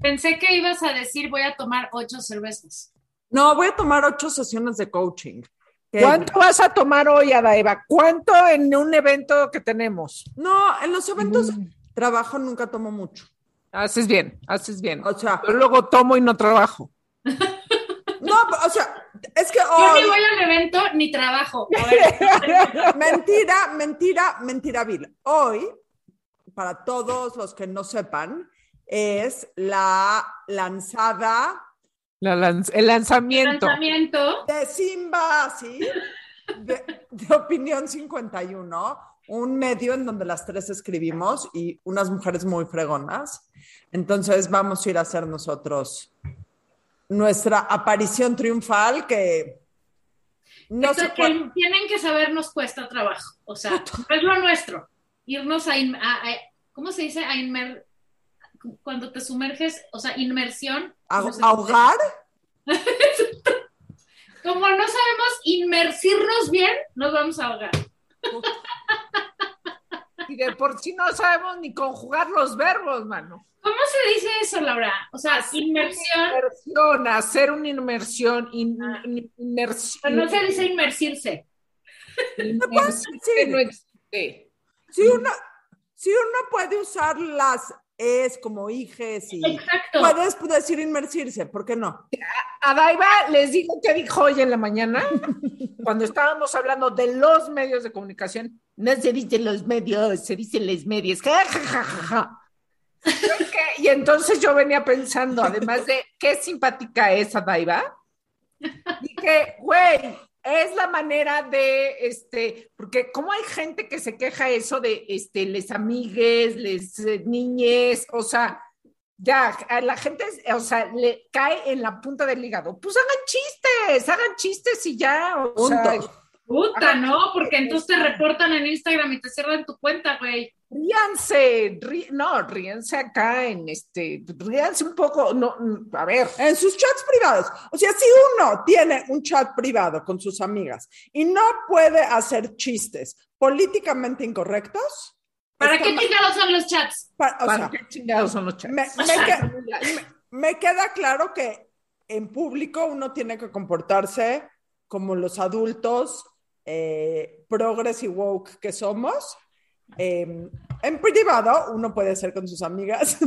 Pensé que ibas a decir voy a tomar ocho cervezas. No, voy a tomar ocho sesiones de coaching. ¿Cuánto vas a tomar hoy, Adaeva? ¿Cuánto en un evento que tenemos? No, en los eventos de trabajo nunca tomo mucho. Haces bien, haces bien. O sea, Yo luego tomo y no trabajo. no, o sea, es que Yo ni hoy, voy al evento ni trabajo. A ver, mentira, mentira, mentira vil. Hoy, para todos los que no sepan, es la lanzada La lanz- el lanzamiento. lanzamiento. de Simba, ¿sí? De, de Opinión 51, un medio en donde las tres escribimos y unas mujeres muy fregonas. Entonces vamos a ir a hacer nosotros nuestra aparición triunfal que no Esto sé que tienen que saber nos cuesta trabajo. O sea, es lo nuestro. Irnos a- a- ¿cómo se dice? A inmer, cuando te sumerges, o sea, inmersión. a- ¿cómo se- ahogar. Como no sabemos inmersirnos bien, nos vamos a ahogar. Y de por sí no sabemos ni conjugar los verbos, mano. ¿Cómo se dice eso, Laura? O sea, inmersión. Inmersión, hacer una inmersión, in- Ah. in- inmersión. Pero no se dice inmersirse. No existe. Si uno, si uno puede usar las es como hijes y Exacto. puedes decir inmersirse, ¿por qué no? A Daiva les digo que dijo hoy en la mañana, cuando estábamos hablando de los medios de comunicación. No se dicen los medios, se dicen les medios. Ja, ja, ja, ja, ja. Creo que- Y entonces yo venía pensando, además de qué simpática es a Daiva, dije, güey, es la manera de, este, porque como hay gente que se queja eso de, este, les amigues, les eh, niñes, o sea, ya, a la gente, o sea, le cae en la punta del hígado. Pues hagan chistes, hagan chistes y ya, o sea. Puta, Ajá. ¿no? Porque entonces te reportan en Instagram y te cierran tu cuenta, güey. ríanse, rí- no, ríanse acá en este, ríanse un poco, no, a ver, En sus chats privados. O sea, si uno tiene un chat privado con sus amigas y no puede hacer chistes políticamente incorrectos, ¿Para qué chingados son los chats? o ¿para sea, qué chingados son los chats? me, me que- me- me queda claro que en público uno tiene que comportarse como los adultos eh, progres y woke que somos. Eh, en privado uno puede ser con sus amigas.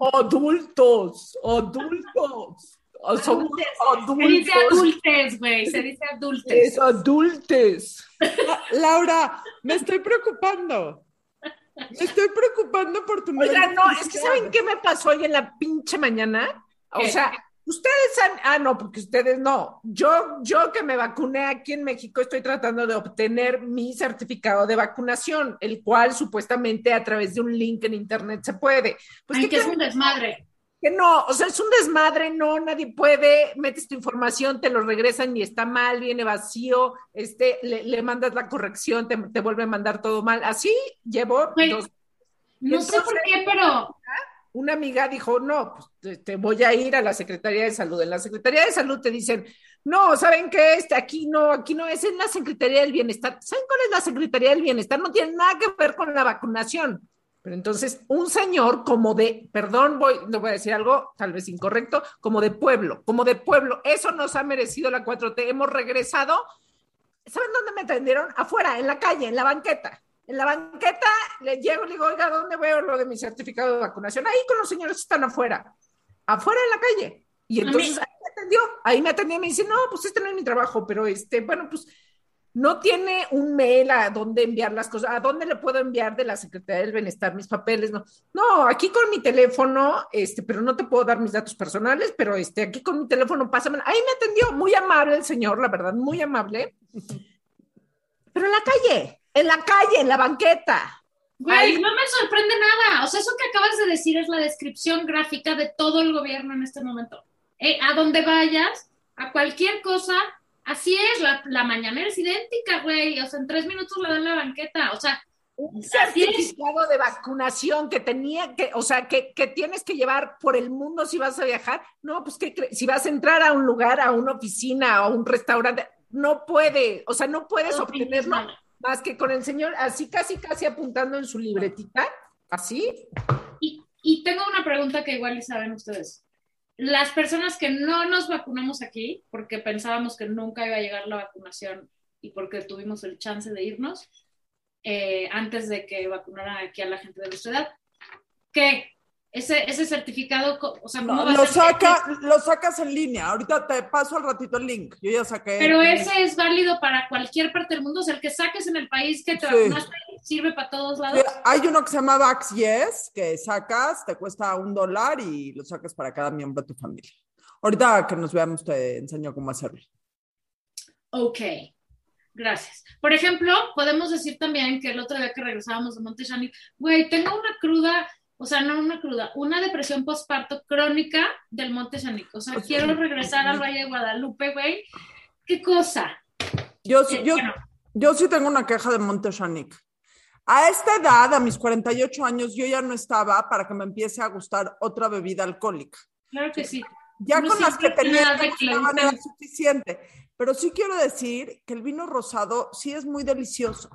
Adultos, adultos, somos Se dice adultos, adultes, güey. Se dice adultes. es adultes. Laura, me estoy preocupando. Me estoy preocupando por tu de no, es que. ¿saben qué me pasó hoy en la pinche mañana? O ¿Qué? sea, ustedes han, ah, no, porque ustedes no. Yo, yo que me vacuné aquí en México estoy tratando de obtener mi certificado de vacunación, el cual supuestamente a través de un link en internet se puede. Pues Ay, ¿qué que es un desmadre. Que no, o sea, es un desmadre, no, nadie puede, metes tu información, te lo regresan y está mal, viene vacío, este, le, le mandas la corrección, te, te vuelve a mandar todo mal. Así llevo dos No sé por qué, pero una amiga dijo, no, pues te, voy a ir a la Secretaría de Salud. En la Secretaría de Salud te dicen, no, ¿saben qué? Este, aquí no, aquí no, es en la Secretaría del Bienestar. ¿Saben cuál es la Secretaría del Bienestar? No tiene nada que ver con la vacunación. Pero entonces, un señor como de, perdón, voy, no voy a decir algo tal vez incorrecto, como de pueblo, como de pueblo, eso nos ha merecido la 4T. Hemos regresado. ¿Saben dónde me atendieron? Afuera, en la calle, en la banqueta. En la banqueta le llego y le digo, oiga, ¿dónde veo lo de mi certificado de vacunación? Ahí con los señores que están afuera, afuera en la calle. Y entonces ahí me atendió, ahí me atendió y me dice, no, pues este no es mi trabajo, pero este, bueno, pues no tiene un mail a dónde enviar las cosas, a dónde le puedo enviar de la Secretaría del Bienestar mis papeles, no, no, aquí con mi teléfono, este, pero no te puedo dar mis datos personales, pero este, aquí con mi teléfono, pásame, ahí me atendió, muy amable el señor, la verdad, muy amable, pero en la calle, en la calle, en la banqueta. Güey, Ahí- no me sorprende nada. O sea, eso que acabas de decir es la descripción gráfica de todo el gobierno en este momento. Eh, a donde vayas, a cualquier cosa, así es. La, la mañanera es idéntica, güey. O sea, en tres minutos la dan la banqueta. O sea, un certificado de vacunación que tenía que, o sea, que, que tienes que llevar por el mundo si vas a viajar. No, pues ¿qué crees? si vas a entrar a un lugar, a una oficina, a un restaurante, no puede, o sea, no puedes obtenerlo. Más que con el señor así casi casi apuntando en su libretita, así. Y, y tengo una pregunta. que igual saben ustedes. Las personas que no nos vacunamos aquí, porque pensábamos que nunca iba a llegar la vacunación y porque tuvimos el chance de irnos eh, antes de que vacunaran aquí a la gente de nuestra edad, ¿qué? Ese, ese certificado, o sea, ¿cómo No, a lo, que- saca, lo sacas en línea. Ahorita te paso al ratito el link. Yo ya saqué. Pero ese es válido para cualquier parte del mundo, o sea, el que saques en el país que te Sí. vacunaste sirve para todos Sí, lados. Hay uno que se llama Vax Yes, que sacas, te cuesta un dólar y lo sacas para cada miembro de tu familia. Ahorita que nos veamos te enseño cómo hacerlo. Ok, gracias. Por ejemplo, podemos decir también que el otro día que regresábamos de Monte Shani, güey, tengo una cruda, o sea, no una cruda, una depresión postparto crónica del Monte Shani. O sea, quiero regresar al Valle de Guadalupe, güey. ¿Qué cosa? Yo, sí- Eh, yo, bueno, yo sí tengo una queja de Monte. A esta edad, a mis 48 años, yo ya no estaba para que me empiece a gustar otra bebida alcohólica. claro que sí. Ya No con las que tenía gustaban era suficiente. Pero sí quiero decir que el vino rosado sí es muy delicioso.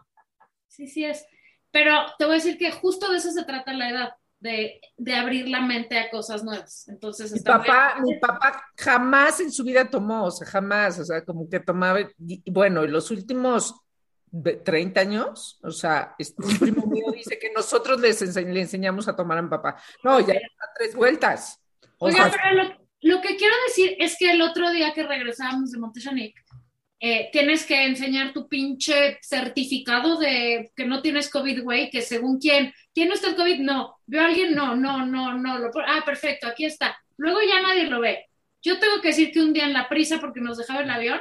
Sí, sí es. Pero te voy a decir que justo de eso se trata la edad, de, de abrir la mente a cosas nuevas. Entonces, Mi papá, bien. mi papá jamás en su vida tomó, o sea, jamás, o sea, como que tomaba, y bueno, en los últimos ve- 30 años, o sea, un primo mío dice que nosotros les ense- le enseñamos a tomar a mi papá. No, ya tres vueltas. O Oiga, sea, pero lo, lo que quiero decir es que el otro día que regresábamos de Montechanic, eh, tienes que enseñar tu pinche certificado de que no tienes COVID, güey, que según quién, ¿tiene usted COVID? No. ¿Vio a alguien? No, no, no, no. Lo, ah, perfecto, aquí está. Luego ya nadie lo ve. Yo tengo que decir que un día en la prisa, porque nos dejaba el avión,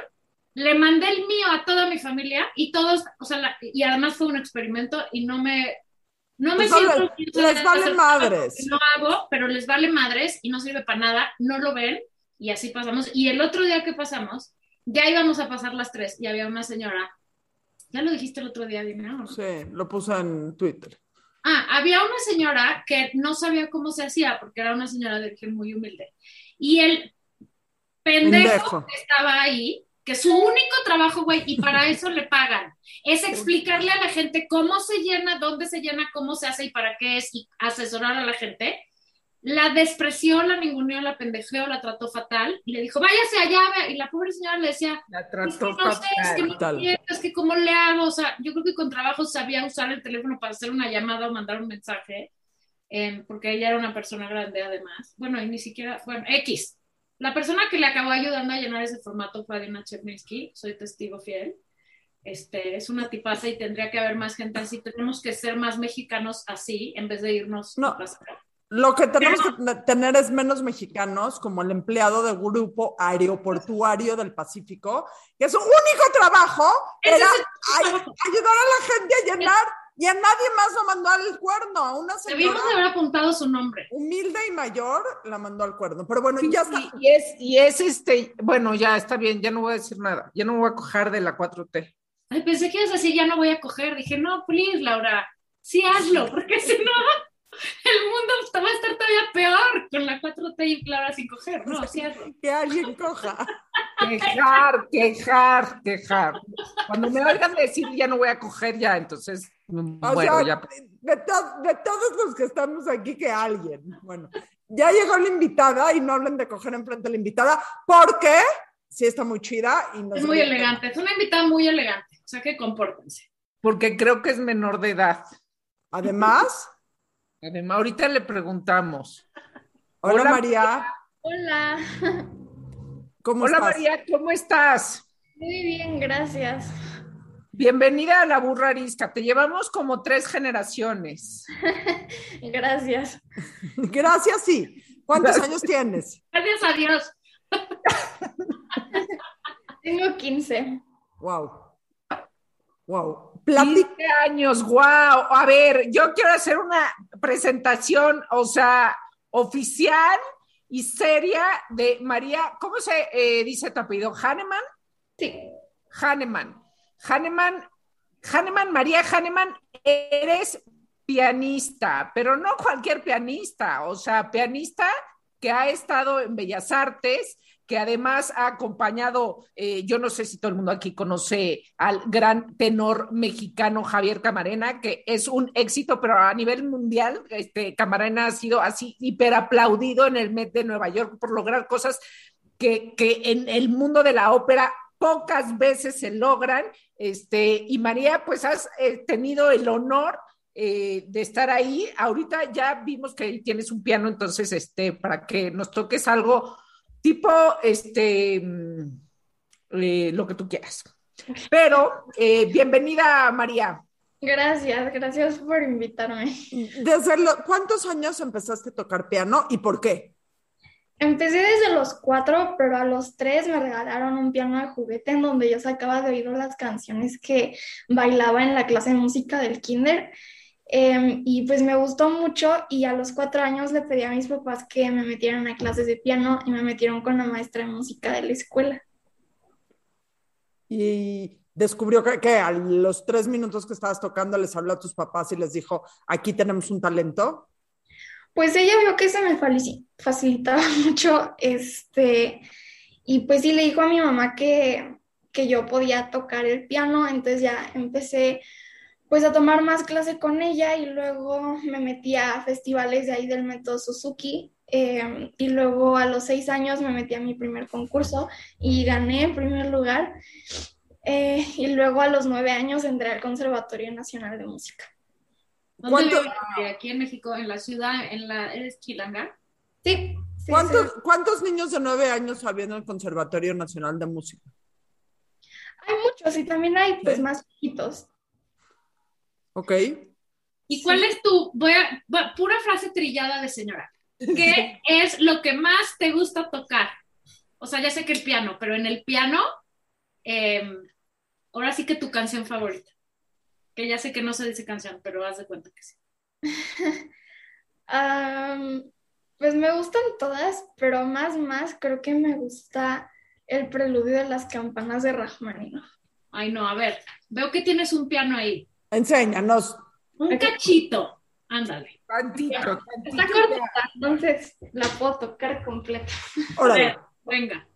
le mandé el mío a toda mi familia y todos, o sea, la- y además fue un experimento y no me, no me vale, siento orgullosa les vale madres. no hago, pero les vale madres y no sirve para nada, no lo ven y así pasamos. Y el otro día que pasamos, ya íbamos a pasar las tres y había una señora, ya lo dijiste el otro día, dime, ¿no? Sí, lo puse en Twitter. Ah, había una señora que no sabía cómo se hacía porque era una señora de origen muy humilde. Y el pendejo, Pendejo. que estaba ahí, que su único trabajo, güey, y para eso le pagan, es explicarle a la gente cómo se llena, dónde se llena, cómo se hace y para qué es, y asesorar a la gente. La despreció, la ninguneó, la pendejeó, la trató fatal y le dijo, váyase allá, vea". y la pobre señora le decía, la es que trató no sé, es que no fatal. es que cómo le hago, o sea, yo creo que con trabajo sabía usar el teléfono para hacer una llamada o mandar un mensaje, eh, porque ella era una persona grande además, bueno, y ni siquiera, bueno, X. La persona que le acabó ayudando a llenar ese formato fue Adina Cherninsky, soy testigo fiel. Este, es una tipaza y tendría que haber más gente así. Tenemos que ser más mexicanos así en vez de irnos No. a pasar. Lo que tenemos que ten- tener es menos mexicanos, como el empleado del grupo aeroportuario del Pacífico, que su único trabajo era ay- trabajo. ayudar a la gente a llenar y a nadie más lo mandó al cuerno. A una Debimos señora haber apuntado su nombre. humilde y mayor la mandó al cuerno. Pero bueno, ya está. y, y es, y es este, bueno, ya está bien, ya no voy a decir nada, ya no me voy a cojar de la 4T. Ay, pensé que ibas a decir, ya no voy a coger. Dije, no, please, Laura, sí hazlo, porque si no, el mundo va a estar todavía peor con la 4T y Laura sin coger. No, hazlo. Que alguien coja. Quejar, quejar, quejar. Cuando me oigan decir ya no voy a coger ya, entonces, O bueno, sea, ya. de, to- de todos los que estamos aquí, que alguien. Bueno, ya llegó la invitada y no hablen de coger enfrente a la invitada, porque sí está muy chida y nos Es muy elegante, es una invitada muy elegante, o sea que compórtense. Porque creo que es menor de edad. Además, Además, ahorita le preguntamos. hola, Hola, María, Hola, ¿cómo Hola estás? María, ¿cómo estás? muy bien, gracias. Bienvenida a la burra arisca. Te llevamos como tres generaciones. Gracias. Gracias, sí. ¿Cuántos Gracias. años tienes? Gracias a Dios. Tengo 15. Wow. Wow. Platic 15 años, wow. A ver, yo quiero hacer una presentación, o sea, oficial y seria de María, ¿cómo se eh, dice tu apellido? ¿Hahnemann? Sí, Hahnemann. Hahnemann, Hahnemann, María Hahnemann, eres pianista, pero no cualquier pianista, o sea, pianista que ha estado en Bellas Artes, que además ha acompañado, eh, yo no sé si todo el mundo aquí conoce al gran tenor mexicano Javier Camarena, que es un éxito, pero a nivel mundial, este, Camarena ha sido así hiper aplaudido en el Met de Nueva York por lograr cosas que, que en el mundo de la ópera pocas veces se logran. Este, y María, pues has eh, tenido el honor eh, de estar ahí. Ahorita ya vimos que tienes un piano, entonces, este, para que nos toques algo tipo, este, mm, eh, lo que tú quieras. Pero, eh, bienvenida, María. Gracias, gracias por invitarme. Desde lo- ¿Cuántos años empezaste a tocar piano y por qué? Empecé desde los cuatro, pero a los tres me regalaron un piano de juguete en donde yo sacaba de oído las canciones que bailaba en la clase de música del kinder. Em, y pues me gustó mucho y a los cuatro años le pedí a mis papás que me metieran a clases de piano y me metieron con la maestra de música de la escuela. Y descubrió que, que a los tres minutos que estabas tocando les habló a tus papás y les dijo, aquí tenemos un talento. Pues ella vio que se me facilitaba mucho, este, y pues sí le dijo a mi mamá que, que yo podía tocar el piano, entonces ya empecé pues a tomar más clase con ella y luego me metí a festivales de ahí del método Suzuki eh, y luego a los seis años me metí a mi primer concurso y gané en primer lugar eh, y luego a los nueve años entré al Conservatorio Nacional de Música. ¿Dónde Aquí en México, en la ciudad, en la, ¿eres Chilanga? Sí, sí, sí. ¿Cuántos, ¿Cuántos niños de nueve años había en el Conservatorio Nacional de Música? Hay muchos y también hay pues Sí. más chiquitos. ¿Ok? ¿Y cuál es tu, voy a, va- pura frase trillada de señora, ¿qué es lo que más te gusta tocar? O sea, ya sé que el piano, pero en el piano, eh, ahora sí que tu canción favorita. Que ya sé que no se dice canción, pero haz de cuenta que sí. Am, pues me gustan todas, pero más, más creo que me gusta el preludio de las campanas de Rachmaninoff. Ay, no, a ver, veo que tienes un piano ahí. Enséñanos. Un cachito, ándale. Tantito, Está tantito. cortita, entonces la puedo tocar completa. Órale. venga.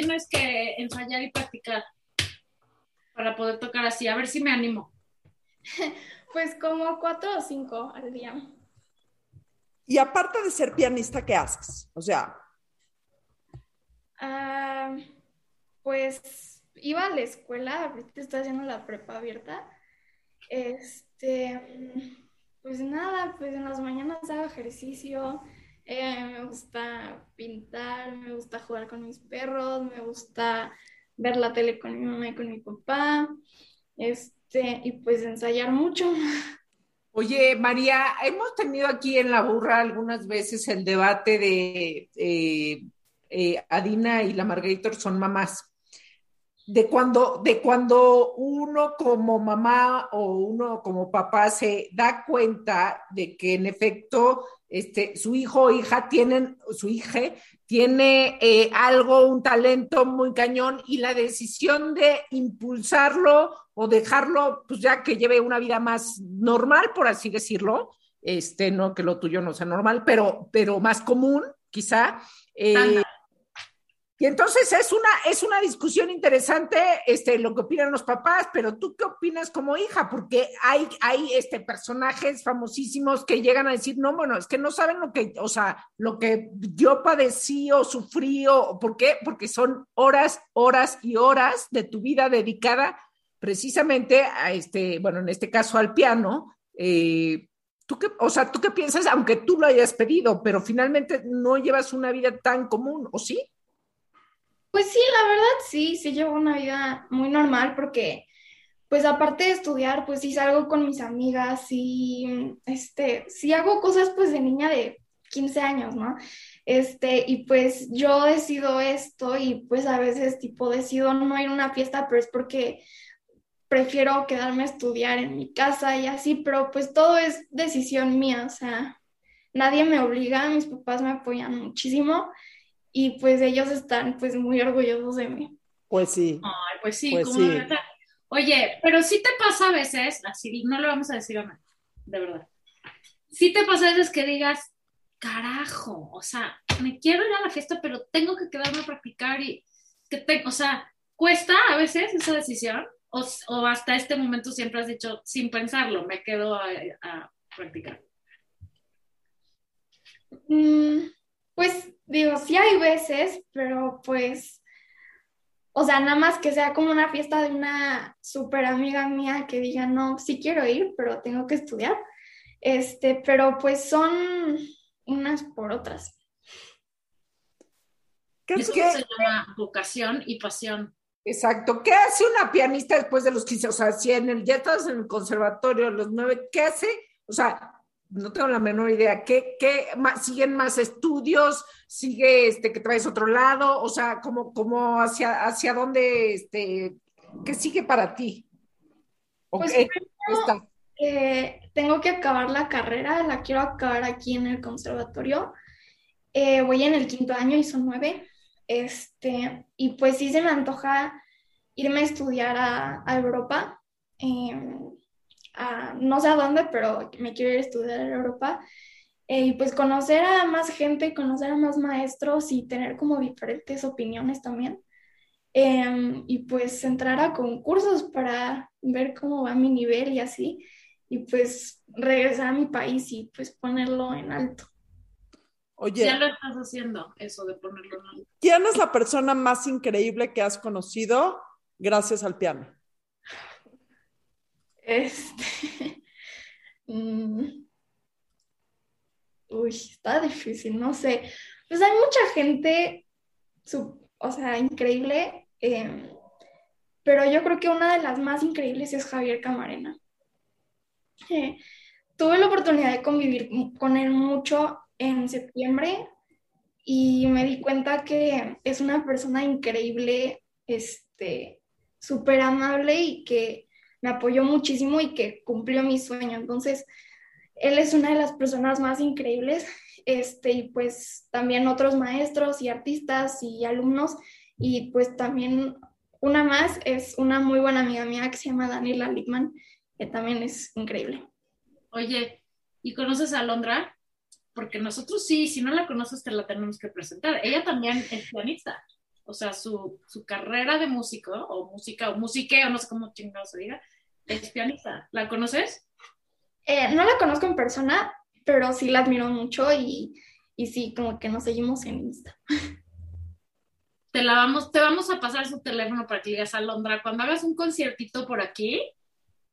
Tienes que ensayar y practicar para poder tocar así? A ver si me animo. Pues como cuatro o cinco al día. Y aparte de ser pianista, ¿qué haces? O sea, Ah, pues iba a la escuela, ahorita estoy haciendo la prepa abierta. Este, pues nada, pues en las mañanas hago ejercicio, eh, me gusta pintar, me gusta jugar con mis perros, me gusta ver la tele con mi mamá y con mi papá, este, y pues ensayar mucho. Oye, María, hemos tenido aquí en La Burra algunas veces el debate de eh, eh, Adina y la Margaritor son mamás. De cuando, de cuando uno como mamá o uno como papá se da cuenta de que en efecto este, su hijo o hija tienen, su hija tiene eh, algo, un talento muy cañón y la decisión de impulsarlo o dejarlo, pues ya que lleve una vida más normal, por así decirlo, este, no que lo tuyo no sea normal, pero, pero más común, quizá. Eh, entonces es una, es una discusión interesante este, lo que opinan los papás, pero tú qué opinas como hija, porque hay, hay este, personajes famosísimos que llegan a decir, no, bueno, es que no saben lo que, o sea, lo que yo padecí o sufrí, o ¿por qué? Porque son horas, horas y horas de tu vida dedicada precisamente a este, bueno, en este caso al piano. Eh, ¿Tú qué, o sea, ¿tú qué piensas, aunque tú lo hayas pedido, pero finalmente no llevas una vida tan común, ¿o sí? Pues sí, la verdad sí, sí llevo una vida muy normal porque, pues aparte de estudiar, pues sí salgo con mis amigas y, este, sí hago cosas pues de niña de 15 años, ¿no? Este, y pues yo decido esto y pues a veces tipo decido no ir a una fiesta, pero es porque prefiero quedarme a estudiar en mi casa y así, pero pues todo es decisión mía, o sea, nadie me obliga, mis papás me apoyan muchísimo y pues ellos están pues muy orgullosos de mí. Pues sí. Ay, pues sí, Pues como sí. de verdad. Oye, pero sí te pasa a veces, así no le vamos a decir a nadie, de verdad. Sí te pasa a veces que digas, carajo, o sea, me quiero ir a la fiesta, pero tengo que quedarme a practicar y que te, o sea, cuesta a veces esa decisión, o, o hasta este momento siempre has dicho, sin pensarlo, me quedo a, a practicar. Mm, pues digo, sí hay veces, pero pues, o sea, nada más que sea como una fiesta de una súper amiga mía que diga, no, sí quiero ir, pero tengo que estudiar. Este, pero pues son unas por otras. ¿Qué eso que- se llama vocación y pasión. Exacto. ¿Qué hace una pianista después de los 15? O sea, si en el, ya estás en el conservatorio, los nueve, ¿qué hace? O sea, no tengo la menor idea. ¿Qué, qué siguen más estudios? ¿Sigue este que traes otro lado? O sea, ¿cómo, cómo hacia, hacia dónde, este, qué sigue para ti? ¿O Pues primero-? Eh, tengo que acabar la carrera, la quiero acabar aquí en el conservatorio. Eh, voy en el quinto año y son nueve. Este, y pues sí se me antoja irme a estudiar a, a Europa. eh, a- no sé a dónde, pero me quiero ir a estudiar a Europa. Eh, y pues conocer a más gente, conocer a más maestros y tener como diferentes opiniones también. Em, y pues entrar a concursos para ver cómo va mi nivel y así y pues regresar a mi país y pues ponerlo en alto. Oye, Ya lo estás haciendo, eso de ponerlo en alto. ¿quién es la persona más increíble que has conocido gracias al piano? Este, mm, uy, está difícil, no sé. Pues hay mucha gente, su- o sea, increíble, em, pero yo creo que una de las más increíbles es Javier Camarena. Eh, tuve la oportunidad de convivir con él mucho en septiembre y me di cuenta que es una persona increíble, este, súper amable y que me apoyó muchísimo y que cumplió mi sueño. Entonces, él es una de las personas más increíbles, este, y pues también otros maestros y artistas y alumnos, y pues también una más es una muy buena amiga mía que se llama Daniela Littman, que también es increíble. Oye, ¿y conoces a Alondra? Porque nosotros sí, si no la conoces te la tenemos que presentar. Ella también es pianista. O sea, su, su carrera de músico, o música, o musiqueo, no sé cómo chingado se diga, es pianista. ¿La conoces? Eh, no la conozco en persona, pero sí la admiro mucho y, y sí, como que nos seguimos en Insta. Te, la vamos, te vamos a pasar su teléfono para que digas a Londra, cuando hagas un conciertito por aquí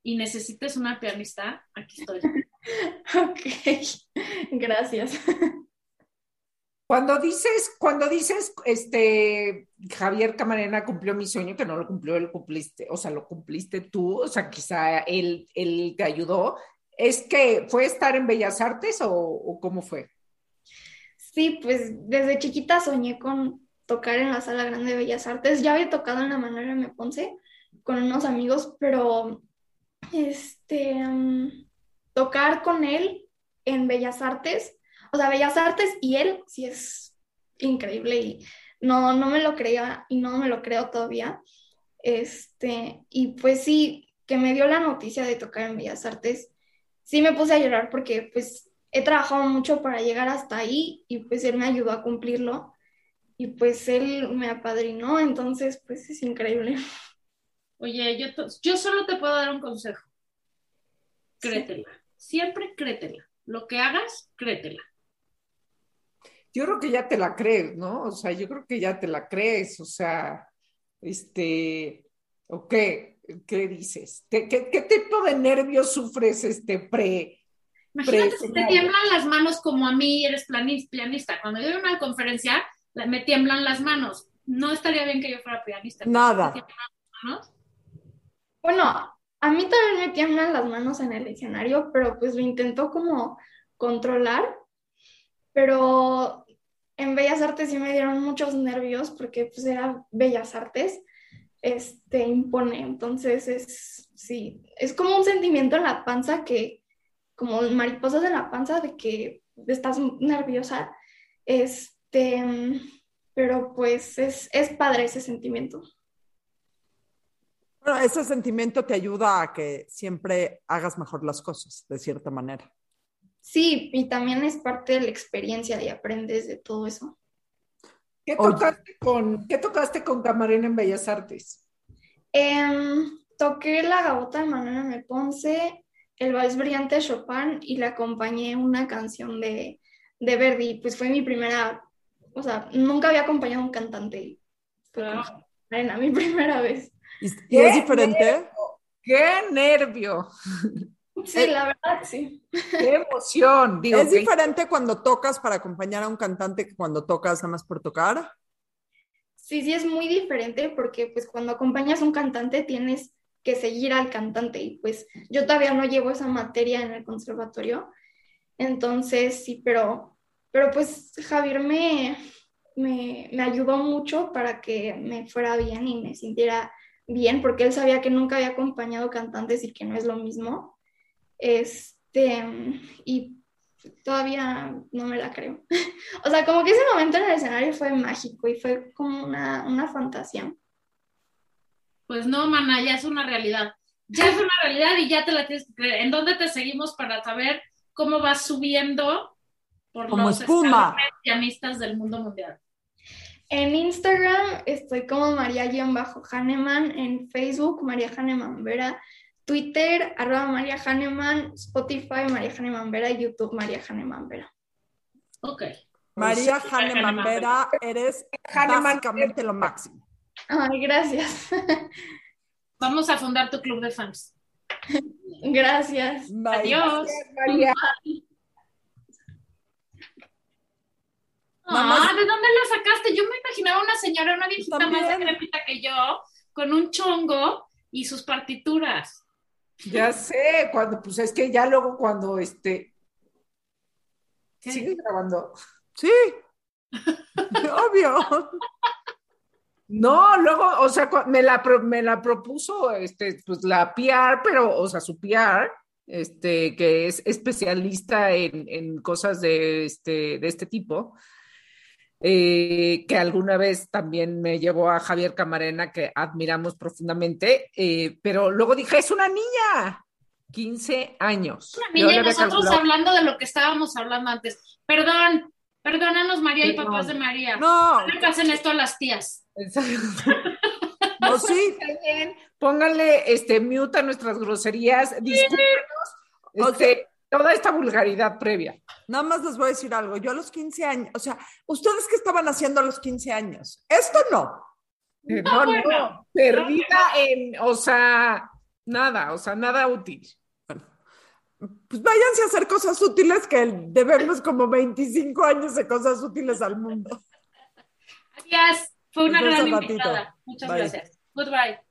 y necesites una pianista, aquí estoy. ok, gracias. Cuando dices, cuando dices, este, Javier Camarena cumplió mi sueño, que no lo cumplió, él cumpliste, o sea, lo cumpliste tú, o sea, quizá él, él te ayudó, ¿Es que fue estar en Bellas Artes o, cómo fue? Sí, pues desde chiquita soñé con tocar en la Sala Grande de Bellas Artes. Ya había tocado en la Manuela M. Ponce con unos amigos, pero este, mm, tocar con él en Bellas Artes, o sea, Bellas Artes y él sí es increíble y no, no me lo creía y no me lo creo todavía. Este, y pues sí, que me dio la noticia de tocar en Bellas Artes, sí me puse a llorar porque pues he trabajado mucho para llegar hasta ahí y pues él me ayudó a cumplirlo y pues él me apadrinó, entonces pues es increíble. Oye, yo, yo solo te puedo dar un consejo. Créetela. Siempre créetela. Lo que hagas, créetela. Yo creo que ya te la crees, ¿no? O sea, yo creo que ya te la crees, o sea, este, ok, ¿qué dices? ¿Qué, tipo de nervios sufres este pre? Imagínate si te tiemblan las manos como a mí, eres pianista. Cuando yo doy una conferencia, me tiemblan las manos. No estaría bien que yo fuera pianista. Nada. Bueno, a mí también me tiemblan las manos en el escenario, pero pues lo intento como controlar. Pero en Bellas Artes sí me dieron muchos nervios porque pues era Bellas Artes este, impone. Entonces es, sí, es como un sentimiento en la panza que, como mariposas en la panza de que estás nerviosa, este, pero pues es, es padre ese sentimiento. Bueno, ese sentimiento te ayuda a que siempre hagas mejor las cosas, de cierta manera. Sí, y también es parte de la experiencia y aprendes de todo eso. ¿Qué tocaste, con, ¿Qué tocaste con Camarena en Bellas Artes? Em, toqué la gabota de Manuel M. Ponce, el vals brillante de Chopin y le acompañé una canción de, de Verdi. Pues fue mi primera, o sea, nunca había acompañado a un cantante. Fue mi primera vez. ¿Y, es diferente? ¡Qué nervio! Sí, la verdad, sí. ¡Qué emoción! ¿Es diferente cuando tocas para acompañar a un cantante que cuando tocas nada más por tocar? Sí, sí, es muy diferente porque pues cuando acompañas a un cantante tienes que seguir al cantante y pues yo todavía no llevo esa materia en el conservatorio. Entonces, sí, pero, pero pues Javier me, me, me ayudó mucho para que me fuera bien y me sintiera bien porque él sabía que nunca había acompañado cantantes y que no es lo mismo. Este, y todavía no me la creo. o sea, como que ese momento en el escenario fue mágico y fue como una, una fantasía. Pues no, mana, ya es una realidad. Ya es una realidad y ya te la tienes que creer. ¿En dónde te seguimos para saber cómo vas subiendo por como los espuma. pianistas del mundo mundial? En Instagram estoy como María-Haneman, en Facebook María Haneman Vera, Twitter arroba María Haneman, Spotify María Haneman Vera y YouTube María Haneman Vera. Ok. María Haneman Vera, eres básicamente lo máximo. Ay, gracias. Vamos a fundar tu club de fans. Gracias. Adiós. María. Ah, ¿de dónde la sacaste? Yo me imaginaba una señora, una viejita más decrépita que yo, con un chongo y sus partituras. Ya sé, cuando, pues es que ya luego cuando este. ¿Sigue grabando? Sí. Obvio. No, luego, o sea, me la, me la propuso este, pues la PR, pero, o sea, su PR, este, que es especialista en, en cosas de este, de este tipo, eh, que alguna vez también me llevó a Javier Camarena, que admiramos profundamente, eh, pero luego dije, es una niña, 15 años. Una niña, y nosotros hablando de lo que estábamos hablando antes. Perdón, perdónanos María y papás de María. No. No le hacen esto a las tías. No, sí. Pónganle este mute a nuestras groserías, discúlpenos. Este, toda esta vulgaridad previa. Nada más les voy a decir algo. Yo a los 15 años, o sea, ¿ustedes qué estaban haciendo a los 15 años? Esto no. No, no, perdida en, o sea, nada, o sea, nada útil. Bueno, pues váyanse a hacer cosas útiles que debemos como 25 años de cosas útiles al mundo. Adiós, fue una gran invitada. Muchas gracias. Goodbye.